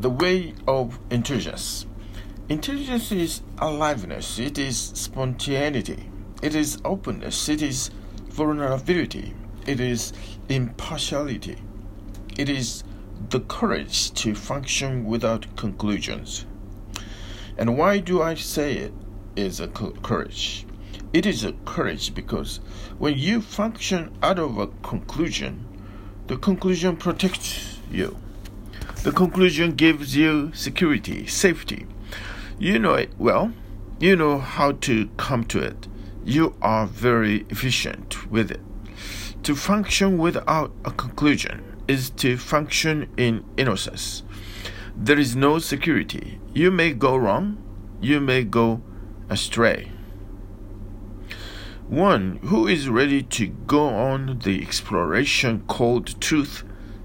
the way of intelligence. Intelligence is aliveness, it is spontaneity, it is openness, it is vulnerability, it is impartiality, it is the courage to function without conclusions. And why do I say it is a courage? It is a courage because when you function out of a conclusion, the conclusion protects you. The conclusion gives you security, safety. You know it well. You know how to come to it. You are very efficient with it. To function without a conclusion is to function in innocence. There is no security. You may go wrong, you may go astray. One who is ready to go on the exploration called truth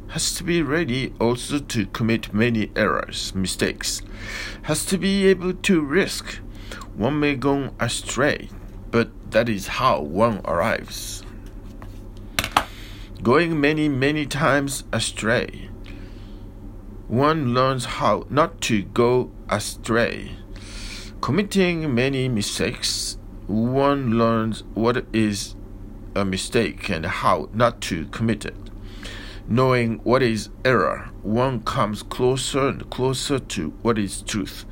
has to be ready also to commit many errors, mistakes, has to be able to risk. One may go astray, but that is how one arrives. Going many, many times astray, one learns how not to go astray. Committing many mistakes one learns what is a mistake and how not to commit it. Knowing what is error, one comes closer and closer to what is truth.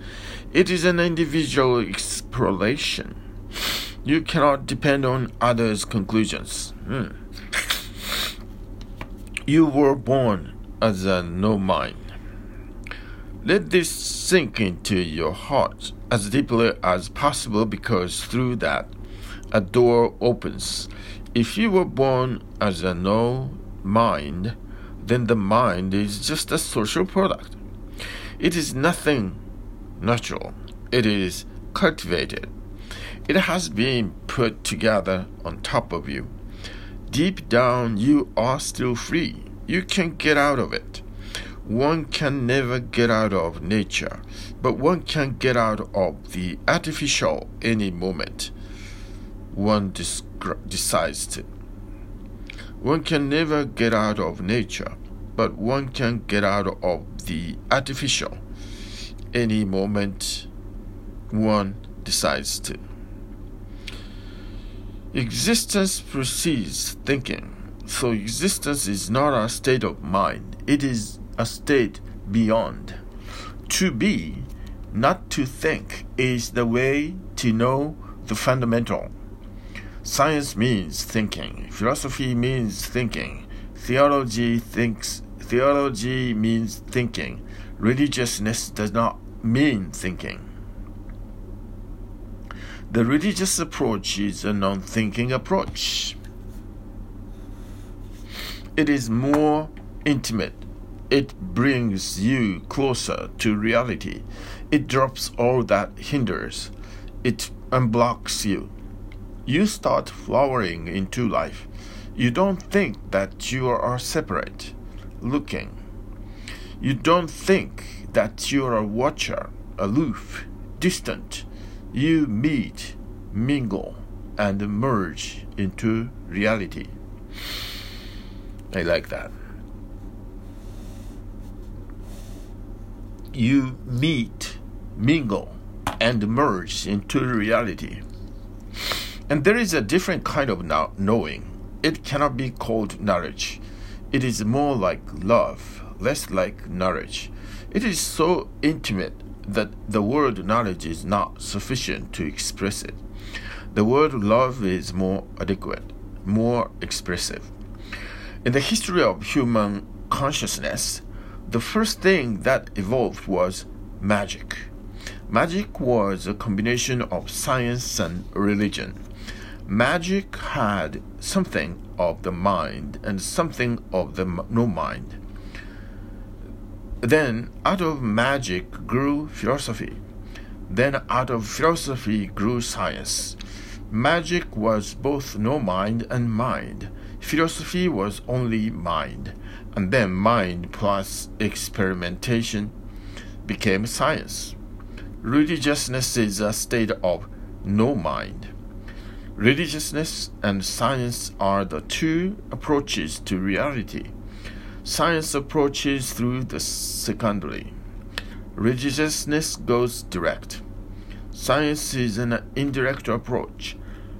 It is an individual exploration. You cannot depend on others' conclusions. Hmm. You were born as a no mind. Let this sink into your heart as deeply as possible because through that a door opens. If you were born as a no mind, then the mind is just a social product. It is nothing natural, it is cultivated. It has been put together on top of you. Deep down, you are still free. You can get out of it. One can never get out of nature, but one can get out of the artificial any moment one decides to. One can never get out of nature, but one can get out of the artificial any moment one decides to. Existence precedes thinking, so existence is not a state of mind, it is a state beyond. To be, not to think, is the way to know the fundamental. Science means thinking, philosophy means thinking, theology thinks theology means thinking. Religiousness does not mean thinking. The religious approach is a non thinking approach. It is more intimate it brings you closer to reality. It drops all that hinders. It unblocks you. You start flowering into life. You don't think that you are separate, looking. You don't think that you are a watcher, aloof, distant. You meet, mingle, and merge into reality. I like that. you meet, mingle, and merge into reality. And there is a different kind of knowing. It cannot be called knowledge. It is more like love, less like knowledge. It is so intimate that the word knowledge is not sufficient to express it. The word love is more adequate, more expressive. In the history of human consciousness, the first thing that evolved was magic. Magic was a combination of science and religion. Magic had something of the mind and something of the no mind. Then, out of magic grew philosophy. Then, out of philosophy grew science. Magic was both no mind and mind. Philosophy was only mind and then mind plus experimentation became science. Religiousness is a state of no mind. Religiousness and science are the two approaches to reality. Science approaches through the secondary. Religiousness goes direct. Science is an indirect approach.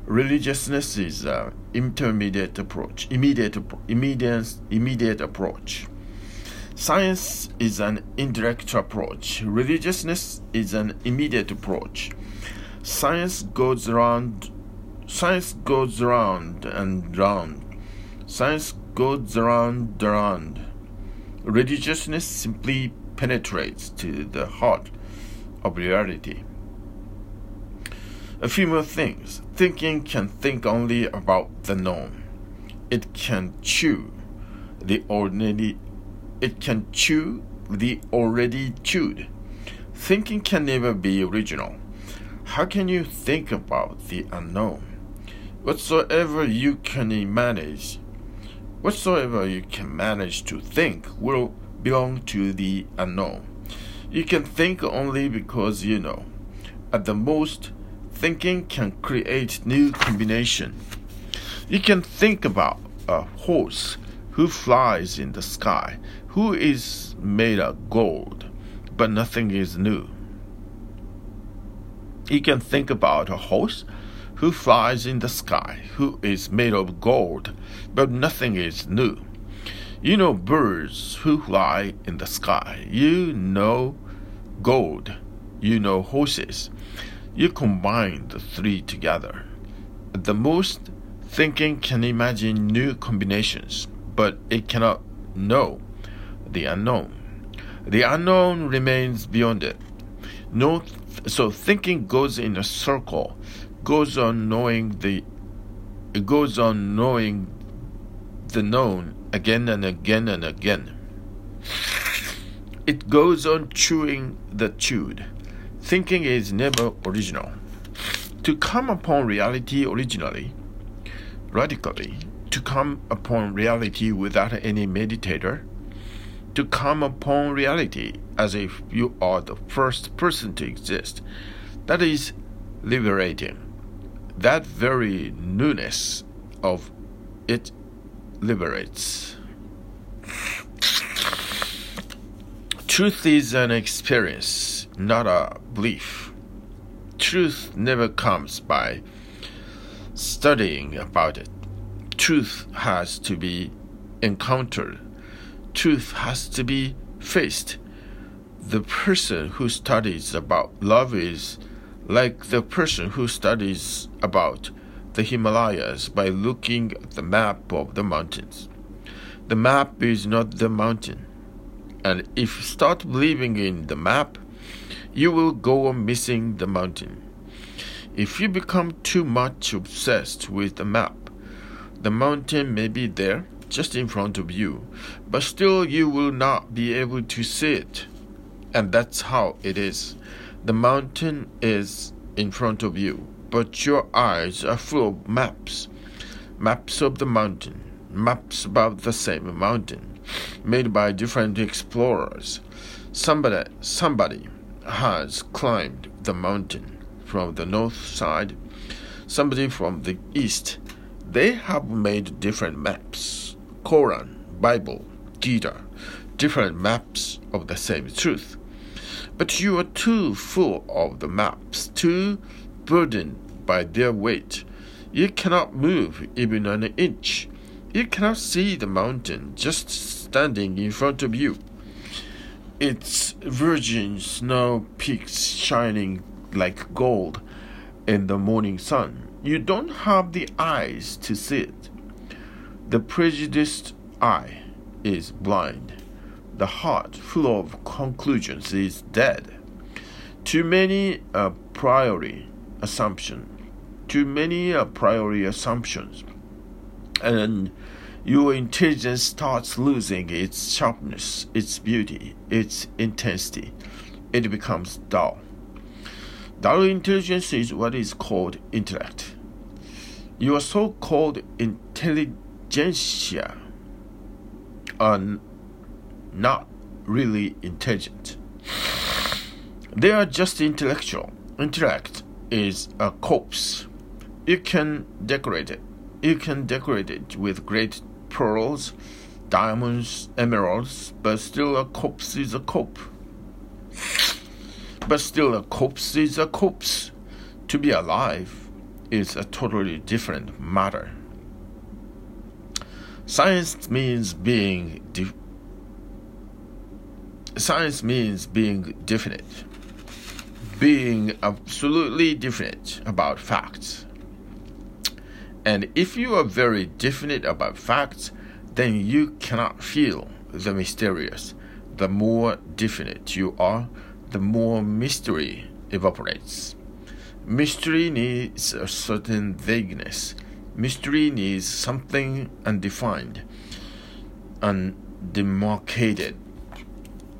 Religiousness is an intermediate approach, immediate, immediate, immediate approach. Science is an indirect approach. Religiousness is an immediate approach. Science goes around science goes round and round. Science goes round and around. Religiousness simply penetrates to the heart of reality. A few more things. Thinking can think only about the known. It can chew the ordinary it can chew the already chewed. Thinking can never be original. How can you think about the unknown? Whatsoever you can manage, whatsoever you can manage to think will belong to the unknown. You can think only because you know. At the most, thinking can create new combination. You can think about a horse who flies in the sky, who is made of gold, but nothing is new. You can think about a horse who flies in the sky, who is made of gold, but nothing is new. You know birds who fly in the sky. You know gold. You know horses. You combine the three together. The most, thinking can imagine new combinations but it cannot know the unknown. The unknown remains beyond it. No, so thinking goes in a circle, goes on knowing the, it goes on knowing the known again and again and again. It goes on chewing the chewed. Thinking is never original. To come upon reality originally, radically, to come upon reality without any meditator, to come upon reality as if you are the first person to exist. That is liberating. That very newness of it liberates. Truth is an experience, not a belief. Truth never comes by studying about it truth has to be encountered, truth has to be faced. The person who studies about love is like the person who studies about the Himalayas by looking at the map of the mountains. The map is not the mountain. And if you start believing in the map, you will go on missing the mountain. If you become too much obsessed with the map, the mountain may be there, just in front of you, but still you will not be able to see it. And that's how it is. The mountain is in front of you, but your eyes are full of maps. Maps of the mountain, maps about the same mountain, made by different explorers. Somebody, somebody has climbed the mountain from the north side, somebody from the east they have made different maps Quran, Bible, Gita, different maps of the same truth. But you are too full of the maps, too burdened by their weight. You cannot move even an inch. You cannot see the mountain just standing in front of you. Its virgin snow peaks shining like gold in the morning sun you don't have the eyes to see it. The prejudiced eye is blind. The heart, full of conclusions, is dead. Too many a priori assumption, too many a priori assumptions, and your intelligence starts losing its sharpness, its beauty, its intensity. It becomes dull. Dull intelligence is what is called intellect. Your so called intelligentsia are not really intelligent. They are just intellectual. Intellect is a corpse. You can decorate it. You can decorate it with great pearls, diamonds, emeralds, but still a corpse is a corpse. But still, a corpse is a corpse. To be alive is a totally different matter. Science means being science means being definite, being absolutely definite about facts. And if you are very definite about facts, then you cannot feel the mysterious. The more definite you are, the more mystery evaporates. Mystery needs a certain vagueness. Mystery needs something undefined, undemarcated,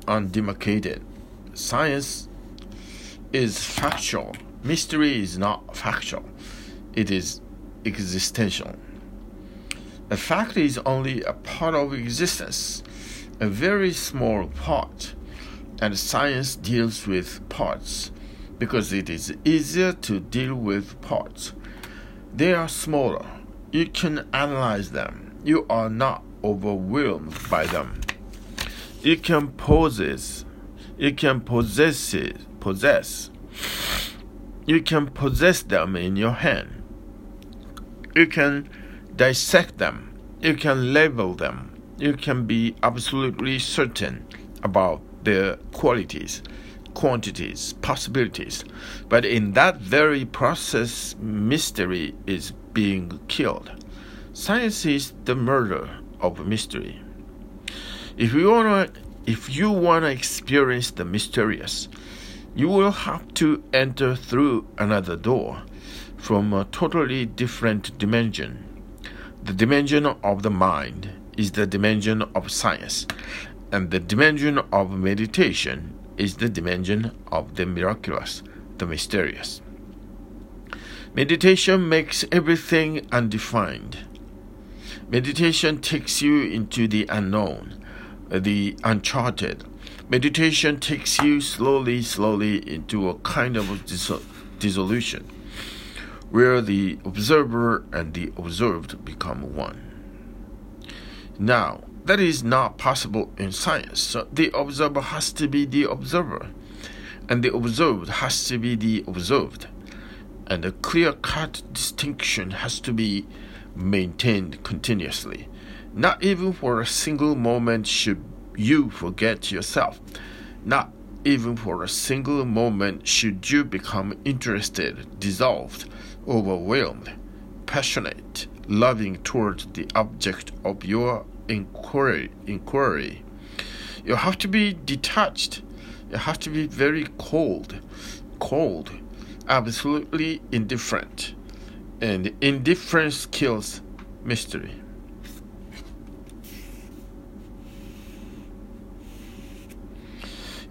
undemarcated. Science is factual. Mystery is not factual. It is existential. A fact is only a part of existence, a very small part, and science deals with parts because it is easier to deal with parts. They are smaller. You can analyze them. You are not overwhelmed by them. You can possess. You can possess it, possess. You can possess them in your hand. You can dissect them. You can label them. You can be absolutely certain about their qualities, quantities, possibilities. But in that very process, mystery is being killed. Science is the murder of mystery. If you wanna, if you wanna experience the mysterious, you will have to enter through another door from a totally different dimension. The dimension of the mind is the dimension of science, and the dimension of meditation is the dimension of the miraculous, the mysterious. Meditation makes everything undefined. Meditation takes you into the unknown, the uncharted. Meditation takes you slowly, slowly into a kind of dissolution, where the observer and the observed become one. Now, that is not possible in science. So the observer has to be the observer, and the observed has to be the observed. And a clear cut distinction has to be maintained continuously. Not even for a single moment should you forget yourself. Not even for a single moment should you become interested, dissolved, overwhelmed, passionate, loving towards the object of your inquiry. inquiry. You have to be detached. You have to be very cold, cold, absolutely indifferent. And indifference kills mystery.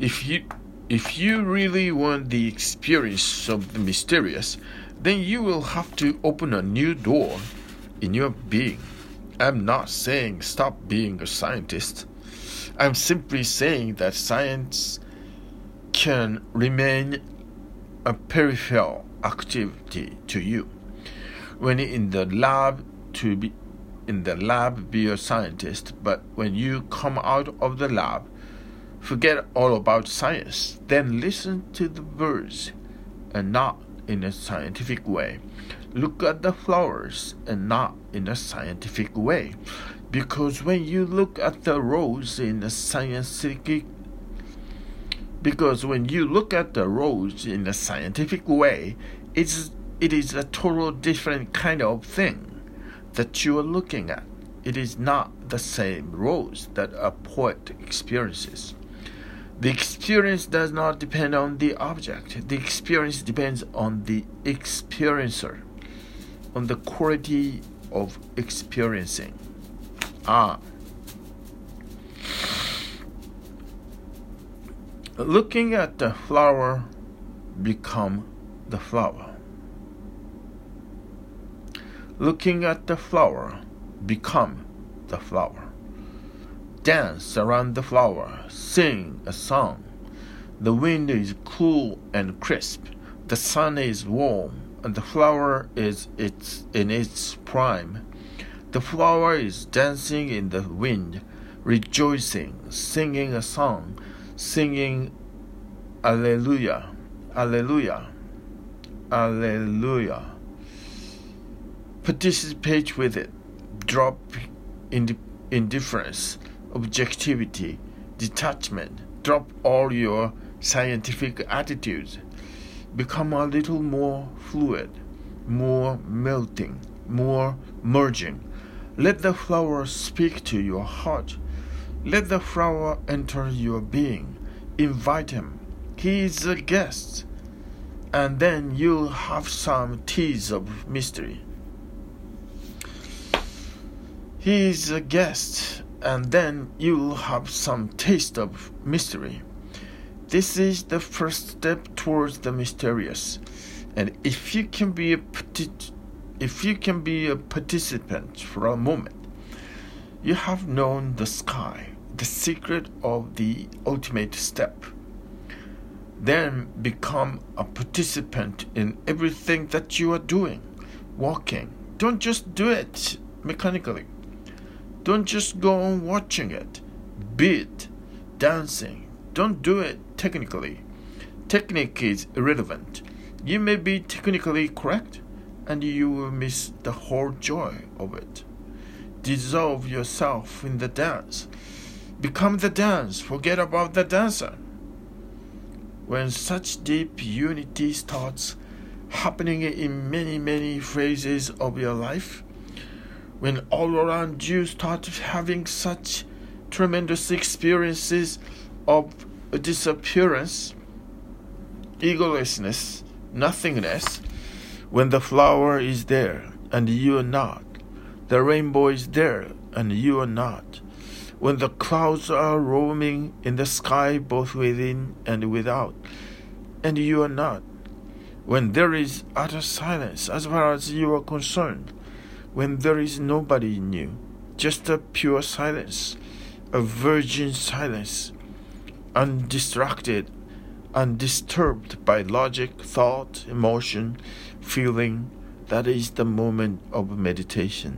If you if you really want the experience of the mysterious, then you will have to open a new door in your being. I'm not saying stop being a scientist. I'm simply saying that science can remain a peripheral activity to you. When in the lab to be in the lab be a scientist, but when you come out of the lab, forget all about science. Then listen to the birds and not in a scientific way look at the flowers and not in a scientific way. Because when you look at the rose in a scientific because when you look at the rose in a scientific way, it's it is a total different kind of thing that you are looking at. It is not the same rose that a poet experiences. The experience does not depend on the object. The experience depends on the experiencer on the quality of experiencing. Ah. Looking at the flower become the flower. Looking at the flower become the flower. Dance around the flower, sing a song. The wind is cool and crisp. The sun is warm and the flower is its in its prime. The flower is dancing in the wind, rejoicing, singing a song, singing Alleluia. Alleluia. Alleluia. Participate with it. Drop indifference, objectivity, detachment. Drop all your scientific attitudes. Become a little more fluid, more melting, more merging. Let the flower speak to your heart. Let the flower enter your being. Invite him. He is a guest. And then you'll have some teas of mystery. He is a guest, and then you'll have some taste of mystery. This is the first step towards the mysterious. And if you can be a if you can be a participant for a moment, you have known the sky, the secret of the ultimate step. Then become a participant in everything that you are doing, walking. Don't just do it mechanically. Don't just go on watching it. Beat, dancing. Don't do it technically. Technique is irrelevant. You may be technically correct, and you will miss the whole joy of it. Dissolve yourself in the dance. Become the dance. Forget about the dancer. When such deep unity starts happening in many, many phases of your life, when all around you start having such tremendous experiences of disappearance, egolessness, nothingness, when the flower is there and you are not, the rainbow is there and you are not, when the clouds are roaming in the sky both within and without, and you are not, when there is utter silence as far as you are concerned, when there is nobody in you, just a pure silence, a virgin silence, undistracted, undisturbed by logic, thought, emotion, feeling. That is the moment of meditation.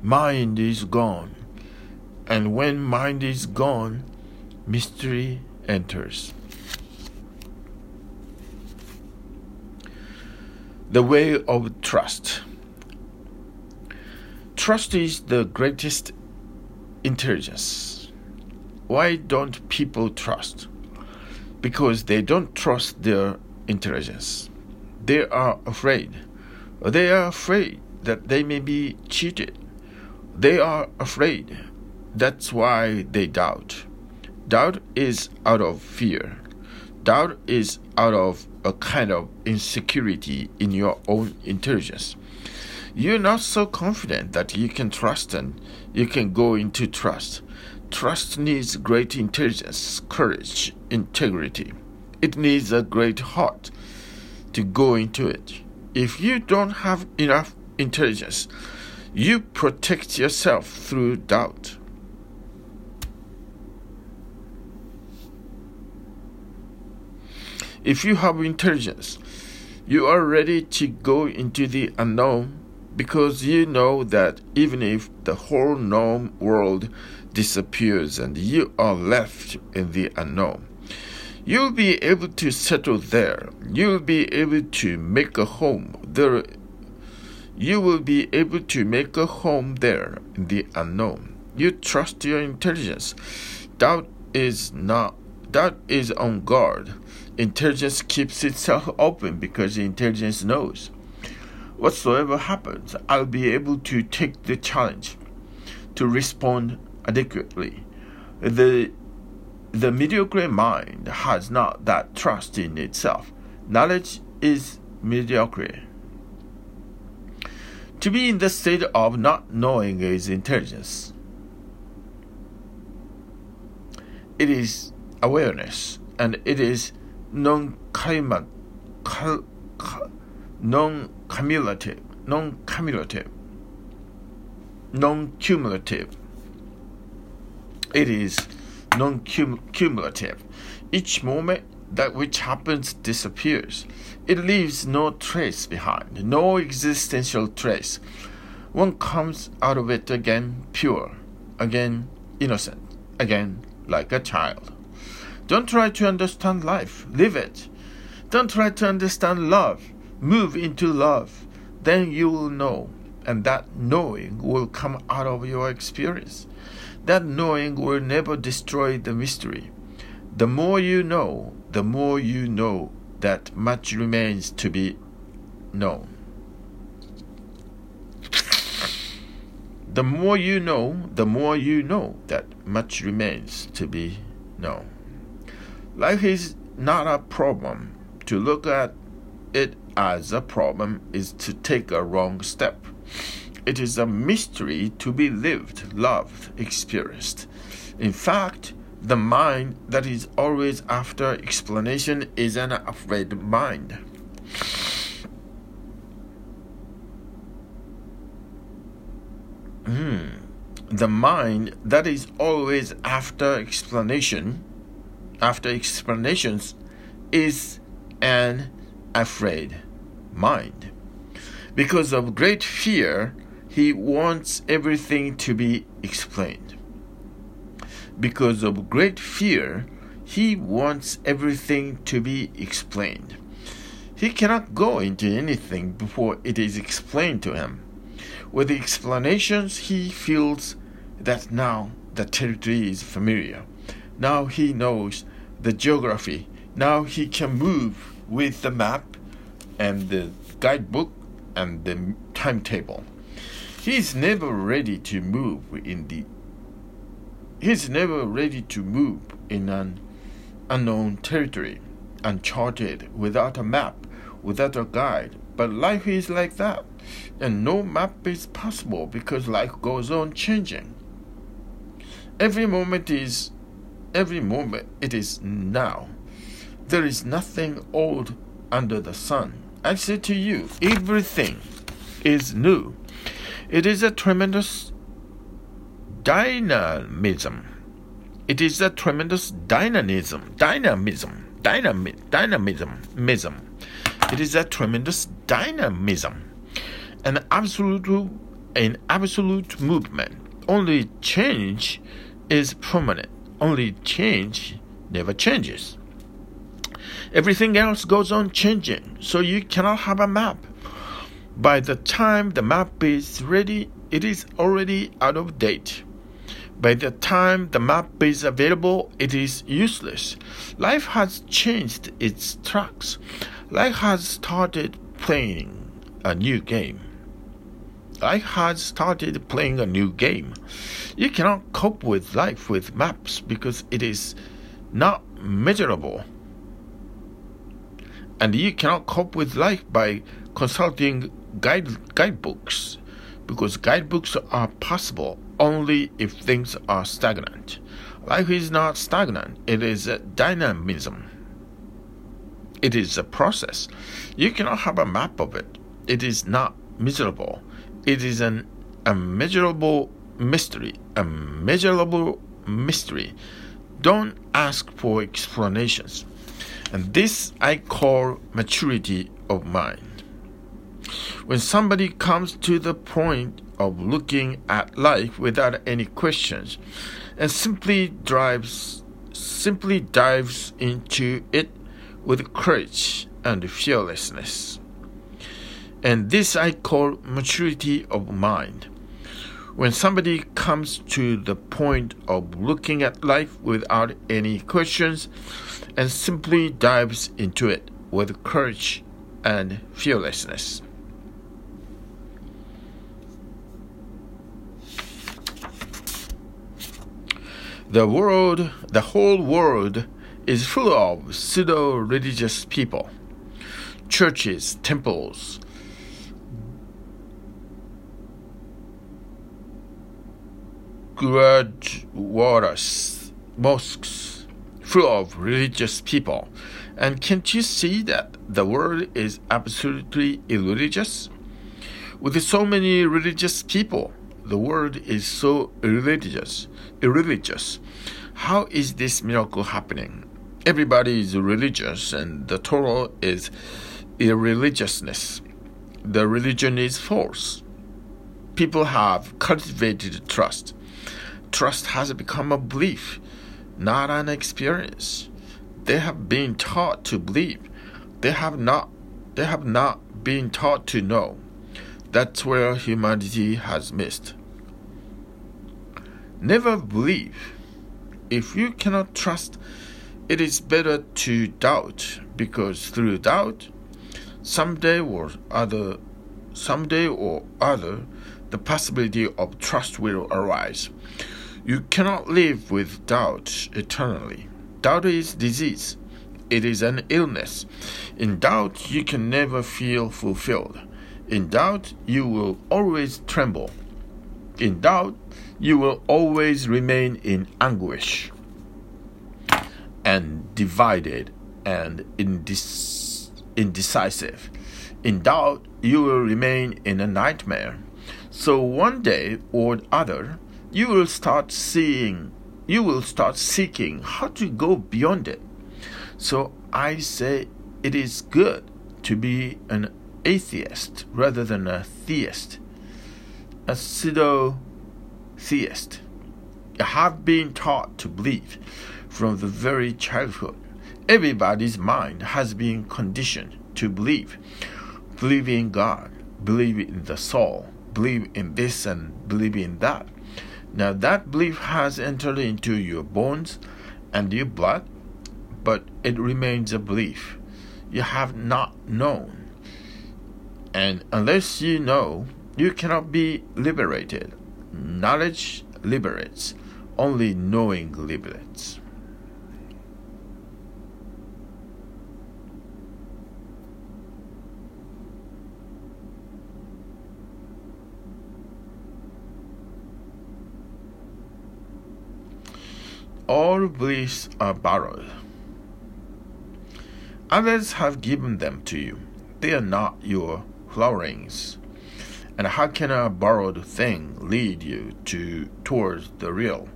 Mind is gone, and when mind is gone, mystery enters. The way of trust. Trust is the greatest intelligence. Why don't people trust? Because they don't trust their intelligence. They are afraid. They are afraid that they may be cheated. They are afraid. That's why they doubt. Doubt is out of fear. Doubt is out of a kind of insecurity in your own intelligence you're not so confident that you can trust and you can go into trust. Trust needs great intelligence, courage, integrity. It needs a great heart to go into it. If you don't have enough intelligence, you protect yourself through doubt. If you have intelligence, you are ready to go into the unknown because you know that even if the whole known world disappears and you are left in the unknown, you'll be able to settle there. You'll be able to make a home there. You will be able to make a home there in the unknown. You trust your intelligence. Doubt is not doubt is on guard. Intelligence keeps itself open because intelligence knows whatsoever happens, I'll be able to take the challenge to respond adequately. The, the mediocre mind has not that trust in itself. Knowledge is mediocre. To be in the state of not knowing is intelligence. It is awareness, and it is non non cumulative, non cumulative, non cumulative. It is non cumulative. Each moment that which happens disappears. It leaves no trace behind, no existential trace. One comes out of it again pure, again innocent, again like a child. Don't try to understand life, live it. Don't try to understand love, move into love. Then you will know, and that knowing will come out of your experience. That knowing will never destroy the mystery. The more you know, the more you know that much remains to be known. The more you know, the more you know that much remains to be known. Life is not a problem. To look at it as a problem is to take a wrong step. It is a mystery to be lived, loved, experienced. In fact, the mind that is always after explanation is an afraid mind. Hmm. The mind that is always after explanation, after explanations, is an afraid mind. Because of great fear, he wants everything to be explained. Because of great fear, he wants everything to be explained. He cannot go into anything before it is explained to him. With the explanations, he feels that now the territory is familiar. Now he knows the geography. Now he can move with the map and the guidebook and the timetable. He is never ready to move in the he is never ready to move in an unknown territory, uncharted, without a map, without a guide. But life is like that and no map is possible because life goes on changing. Every moment is every moment it is now. There is nothing old under the sun. I say to you, everything is new. It is a tremendous dynamism. It is a tremendous dynamism, dynamism, dynamism, dynamism. It is a tremendous dynamism an absolute an absolute movement. Only change is permanent. Only change never changes. Everything else goes on changing, so you cannot have a map. By the time the map is ready, it is already out of date. By the time the map is available, it is useless. Life has changed its tracks. Life has started playing a new game. I had started playing a new game. You cannot cope with life with maps because it is not measurable. And you cannot cope with life by consulting guide, guidebooks because guidebooks are possible only if things are stagnant. Life is not stagnant, it is a dynamism. It is a process. You cannot have a map of it. It is not miserable. It is an immeasurable mystery, a mystery. Don't ask for explanations. And this I call maturity of mind. When somebody comes to the point of looking at life without any questions and simply drives simply dives into it with courage and fearlessness. And this I call maturity of mind. When somebody comes to the point of looking at life without any questions and simply dives into it with courage and fearlessness. The world, the whole world, is full of pseudo religious people. Churches, temples, gurdwaras, mosques, full of religious people. And can't you see that the world is absolutely irreligious? With so many religious people, the world is so irreligious. Irreligious. How is this miracle happening? Everybody is religious, and the total is irreligiousness. The religion is false. People have cultivated trust trust has become a belief, not an experience. They have been taught to believe. They have not they have not been taught to know. That's where humanity has missed. Never believe. If you cannot trust, it is better to doubt because through doubt, someday or other, someday or other, the possibility of trust will arise. You cannot live with doubt eternally. Doubt is disease. It is an illness. In doubt, you can never feel fulfilled. In doubt, you will always tremble. In doubt, you will always remain in anguish and divided and indec- indecisive. In doubt, you will remain in a nightmare. So one day or other, you will start seeing, you will start seeking how to go beyond it. So I say it is good to be an atheist rather than a theist, a pseudo theist. You have been taught to believe from the very childhood. Everybody's mind has been conditioned to believe. Believe in God, believe in the soul, believe in this and believe in that. Now that belief has entered into your bones and your blood, but it remains a belief. You have not known. And unless you know, you cannot be liberated. Knowledge liberates, only knowing liberates. All beliefs are borrowed. Others have given them to you. They are not your flowerings. And how can a borrowed thing lead you to towards the real,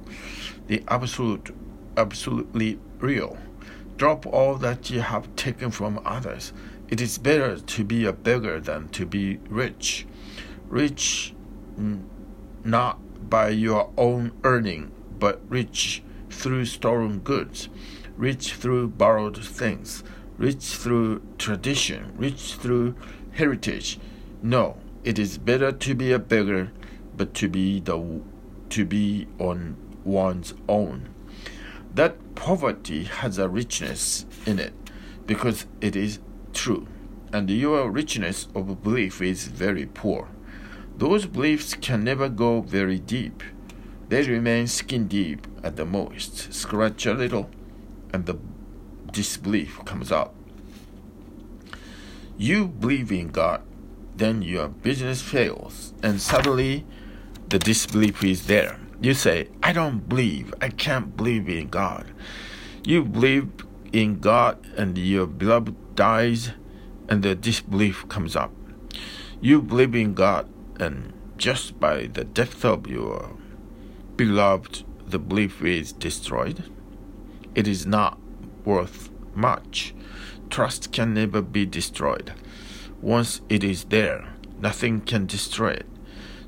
the absolute, absolutely real? Drop all that you have taken from others. It is better to be a beggar than to be rich. Rich not by your own earning, but rich through stolen goods, rich through borrowed things, rich through tradition, rich through heritage. No, it is better to be a beggar, but to be the to be on one's own. That poverty has a richness in it because it is true, and your richness of belief is very poor. Those beliefs can never go very deep. They remain skin deep at the most. Scratch a little, and the disbelief comes out. You believe in God then your business fails, and suddenly the disbelief is there. You say, I don't believe, I can't believe in God. You believe in God, and your beloved dies, and the disbelief comes up. You believe in God, and just by the death of your beloved, the belief is destroyed. It is not worth much. Trust can never be destroyed. Once it is there, nothing can destroy it.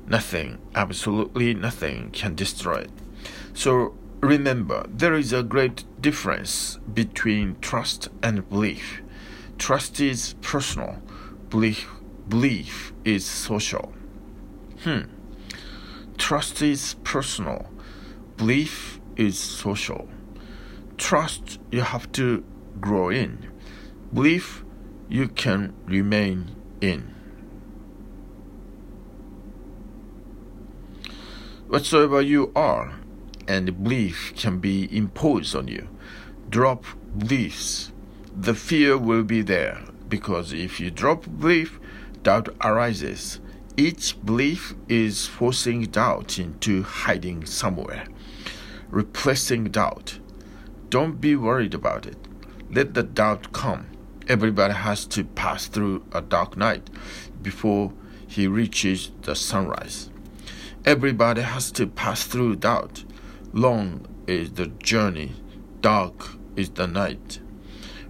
Nothing, absolutely nothing, can destroy it. So remember, there is a great difference between trust and belief. Trust is personal, belief, belief is social. Hmm. Trust is personal, belief is social. Trust you have to grow in. Belief you can remain in. Whatsoever you are, and belief can be imposed on you. Drop beliefs. The fear will be there because if you drop belief, doubt arises. Each belief is forcing doubt into hiding somewhere, replacing doubt. Don't be worried about it. Let the doubt come everybody has to pass through a dark night before he reaches the sunrise. Everybody has to pass through doubt. Long is the journey, dark is the night.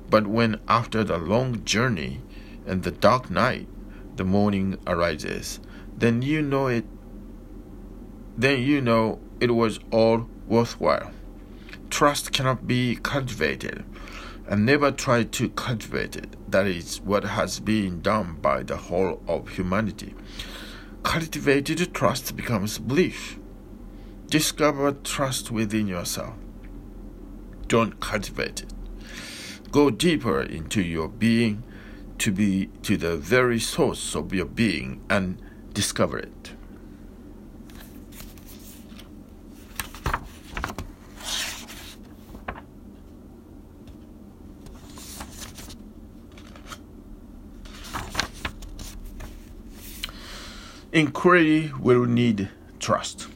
But when after the long journey and the dark night, the morning arises, then you know it then you know it was all worthwhile. Trust cannot be cultivated and never try to cultivate it. That is what has been done by the whole of humanity. Cultivated trust becomes belief. Discover trust within yourself. Don't cultivate it. Go deeper into your being to be to the very source of your being and discover it. Inquiry will need trust.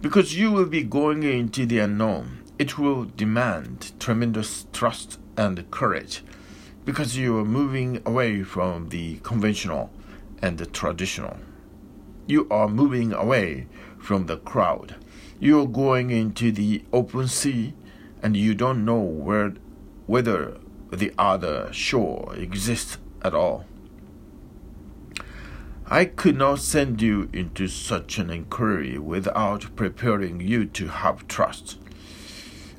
Because you will be going into the unknown, it will demand tremendous trust and courage because you are moving away from the conventional and the traditional. You are moving away from the crowd. You are going into the open sea and you don't know where, whether the other shore exists at all. I could not send you into such an inquiry without preparing you to have trust.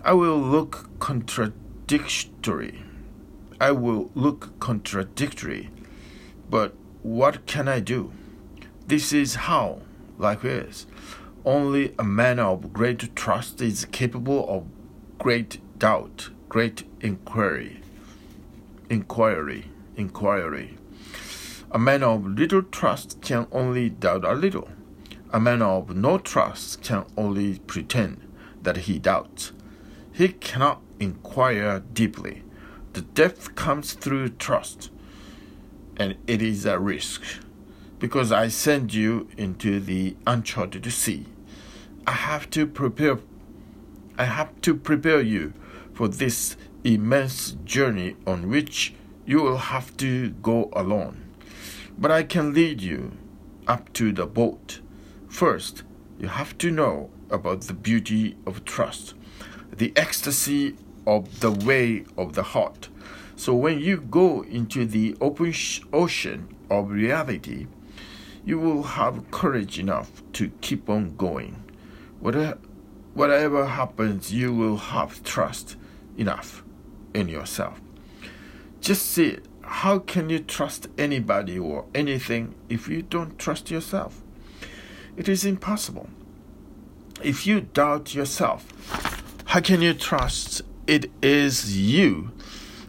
I will look contradictory. I will look contradictory, but what can I do? This is how life is. Only a man of great trust is capable of great doubt, great inquiry. Inquiry, inquiry. A man of little trust can only doubt a little. A man of no trust can only pretend that he doubts. He cannot inquire deeply. The depth comes through trust, and it is a risk because I send you into the uncharted sea. I have to prepare I have to prepare you for this immense journey on which you will have to go alone but I can lead you up to the boat. First, you have to know about the beauty of trust, the ecstasy of the way of the heart. So when you go into the open ocean of reality, you will have courage enough to keep on going. Whatever, whatever happens, you will have trust enough in yourself. Just see it how can you trust anybody or anything if you don't trust yourself? It is impossible. If you doubt yourself, how can you trust it is you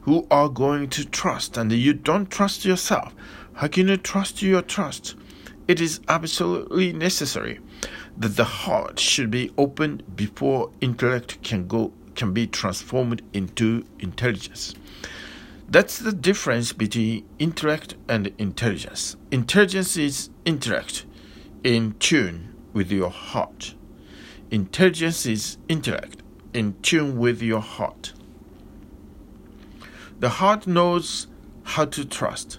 who are going to trust and you don't trust yourself? How can you trust your trust? It is absolutely necessary that the heart should be open before intellect can go can be transformed into intelligence. That's the difference between intellect and intelligence. Intelligence is intellect in tune with your heart. Intelligence is intellect in tune with your heart. The heart knows how to trust.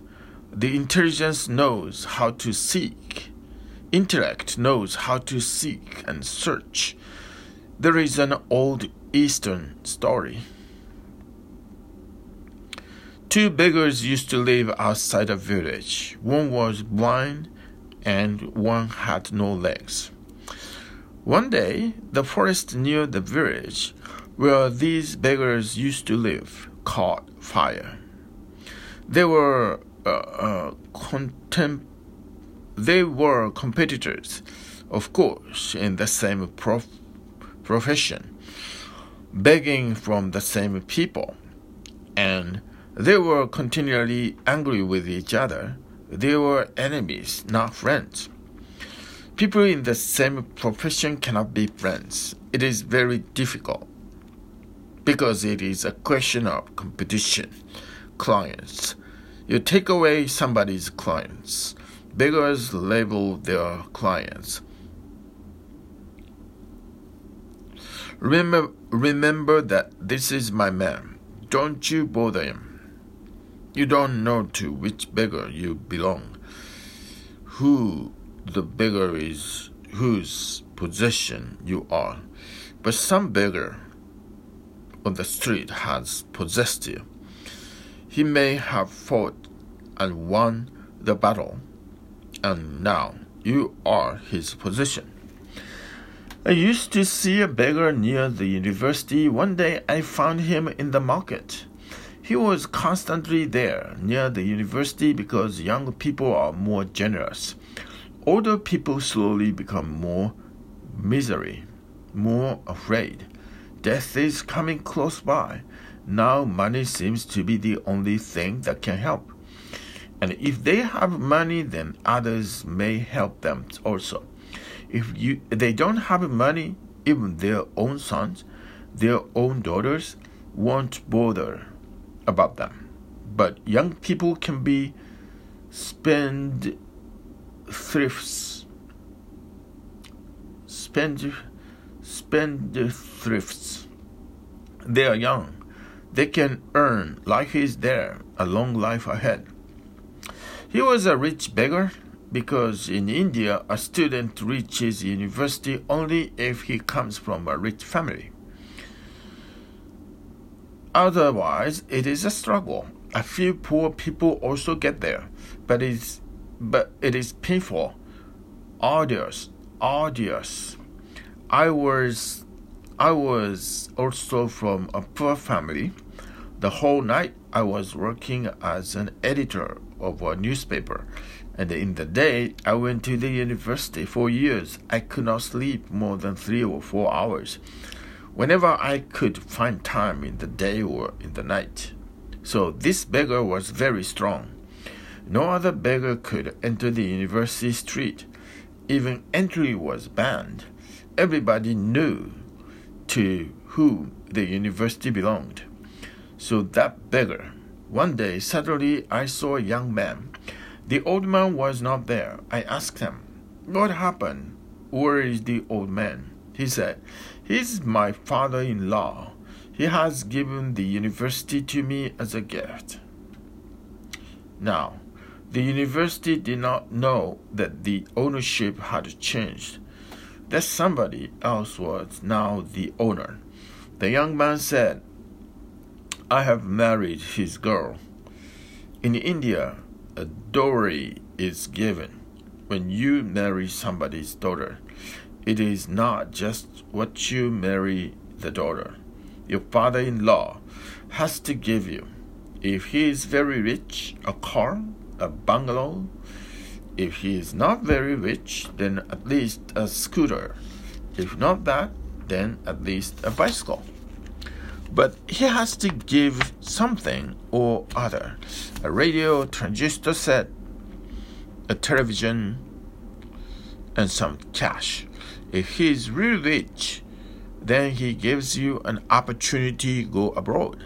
The intelligence knows how to seek. Intellect knows how to seek and search. There is an old Eastern story Two beggars used to live outside a village. One was blind and one had no legs. One day, the forest near the village where these beggars used to live caught fire. They were uh, uh, contem- they were competitors, of course, in the same prof- profession, begging from the same people, and they were continually angry with each other. They were enemies, not friends. People in the same profession cannot be friends. It is very difficult because it is a question of competition. Clients. You take away somebody's clients. Beggars label their clients. Remember, remember that this is my man. Don't you bother him. You don't know to which beggar you belong, who the beggar is, whose possession you are. But some beggar on the street has possessed you. He may have fought and won the battle, and now you are his possession. I used to see a beggar near the university. One day I found him in the market. He was constantly there near the university because young people are more generous. Older people slowly become more misery, more afraid. Death is coming close by. Now money seems to be the only thing that can help. And if they have money, then others may help them also. If you they don't have money, even their own sons, their own daughters won't bother about them. But young people can be spend thrifts spend spendthrifts. They are young. They can earn. Life is there. A long life ahead. He was a rich beggar because in India a student reaches university only if he comes from a rich family. Otherwise, it is a struggle. A few poor people also get there, but it's but it is painful, Odious, odious. I was I was also from a poor family. The whole night I was working as an editor of a newspaper, and in the day I went to the university for years. I could not sleep more than three or four hours whenever I could find time in the day or in the night. So this beggar was very strong. No other beggar could enter the university street. Even entry was banned. Everybody knew to whom the university belonged. So that beggar. One day, suddenly, I saw a young man. The old man was not there. I asked him, What happened? Where is the old man? He said, He's my father in law. He has given the university to me as a gift. Now, the university did not know that the ownership had changed, that somebody else was now the owner. The young man said, I have married his girl. In India, a dowry is given when you marry somebody's daughter. It is not just what you marry the daughter. Your father in law has to give you. If he is very rich, a car, a bungalow. If he is not very rich, then at least a scooter. If not that, then at least a bicycle. But he has to give something or other a radio, transistor set, a television, and some cash. If he is really rich, then he gives you an opportunity to go abroad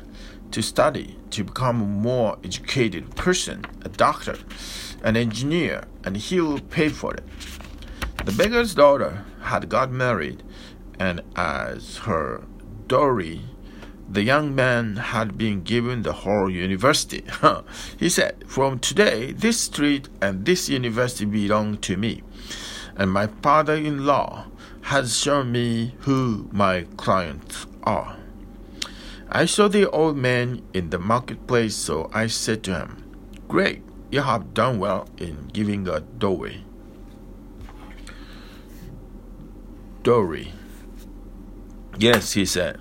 to study, to become a more educated person, a doctor, an engineer, and he will pay for it. The beggar's daughter had got married, and as her dowry, the young man had been given the whole university. he said, From today, this street and this university belong to me, and my father in law has shown me who my clients are. I saw the old man in the marketplace, so I said to him, Great, you have done well in giving a dowry. Dowry. Yes, he said.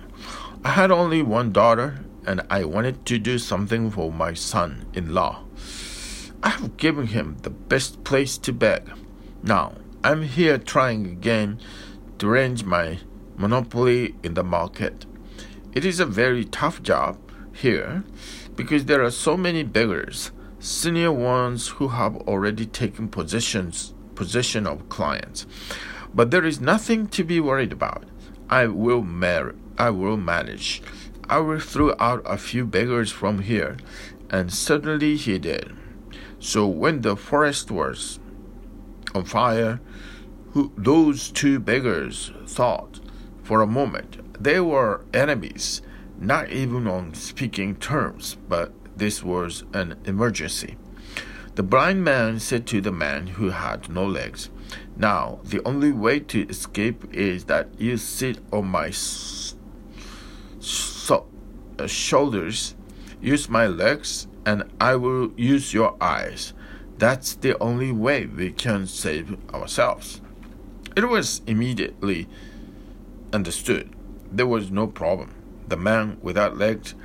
I had only one daughter, and I wanted to do something for my son in law. I have given him the best place to beg. Now, I'm here trying again to arrange my monopoly in the market. It is a very tough job here because there are so many beggars, senior ones who have already taken positions possession of clients. But there is nothing to be worried about. I will mar- I will manage. I will throw out a few beggars from here, and suddenly he did. So when the forest was on fire, who, those two beggars thought for a moment they were enemies, not even on speaking terms, but this was an emergency. The blind man said to the man who had no legs, Now, the only way to escape is that you sit on my so, uh, shoulders, use my legs, and I will use your eyes. That's the only way we can save ourselves. It was immediately understood there was no problem. The man without legs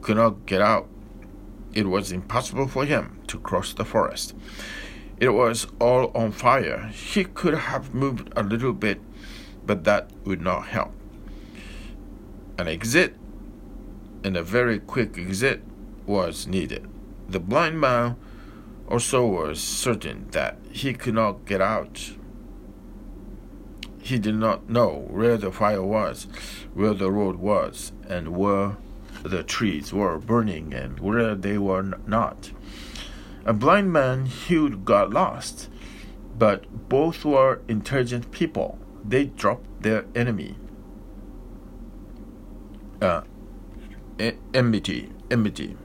could not get out It was impossible for him to cross the forest. It was all on fire. He could have moved a little bit, but that would not help. An exit, and a very quick exit, was needed. The blind man also was certain that he could not get out. He did not know where the fire was, where the road was, and where the trees were burning and where they were not. A blind man who got lost, but both were intelligent people. They dropped their enemy. Uh, enmity, enmity.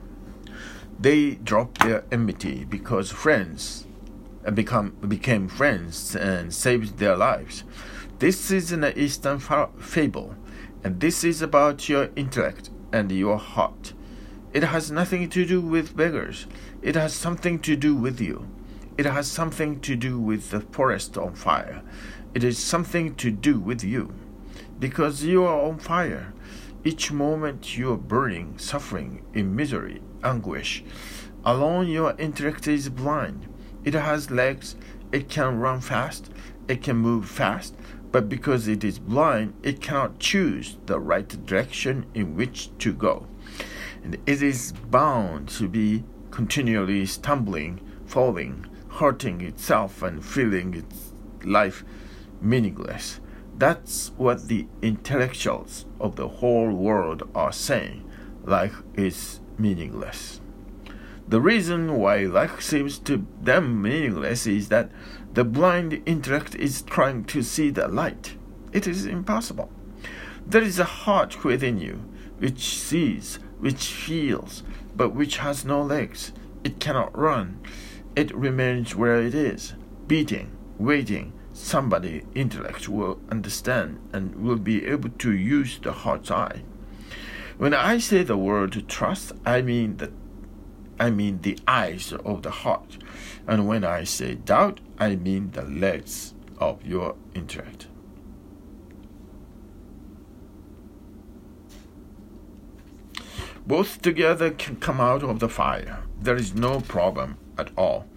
They dropped their enmity because friends become became friends and saved their lives. This is an Eastern fable, and this is about your intellect and your heart. It has nothing to do with beggars. It has something to do with you. It has something to do with the forest on fire. It is something to do with you. Because you are on fire. Each moment you are burning, suffering, in misery, anguish. Alone your intellect is blind. It has legs, it can run fast, it can move fast, but because it is blind, it cannot choose the right direction in which to go. And it is bound to be continually stumbling, falling, hurting itself, and feeling its life meaningless. That's what the intellectuals of the whole world are saying. Life is meaningless. The reason why life seems to them meaningless is that the blind intellect is trying to see the light. It is impossible. There is a heart within you which sees, which feels, but which has no legs. It cannot run. It remains where it is, beating, waiting. Somebody intellect will understand and will be able to use the heart's eye. When I say the word trust, I mean the I mean the eyes of the heart. And when I say doubt, I mean the legs of your intellect. Both together can come out of the fire. There is no problem at all.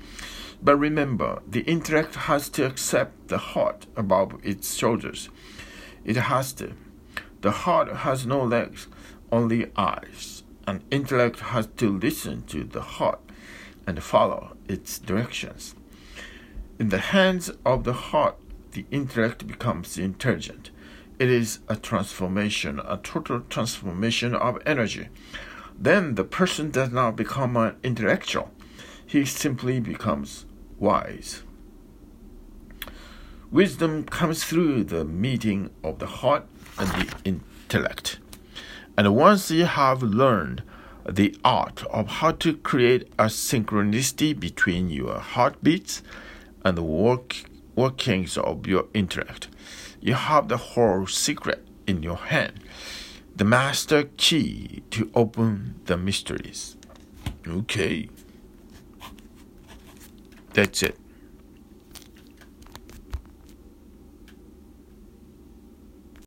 But remember, the intellect has to accept the heart above its shoulders. It has to. The heart has no legs, only eyes. And intellect has to listen to the heart and follow its directions. In the hands of the heart, the intellect becomes intelligent. It is a transformation, a total transformation of energy. Then the person does not become an intellectual, he simply becomes wise. Wisdom comes through the meeting of the heart and the intellect. And once you have learned the art of how to create a synchronicity between your heartbeats and the work, workings of your intellect, you have the whole secret in your hand, the master key to open the mysteries. Okay. That's it.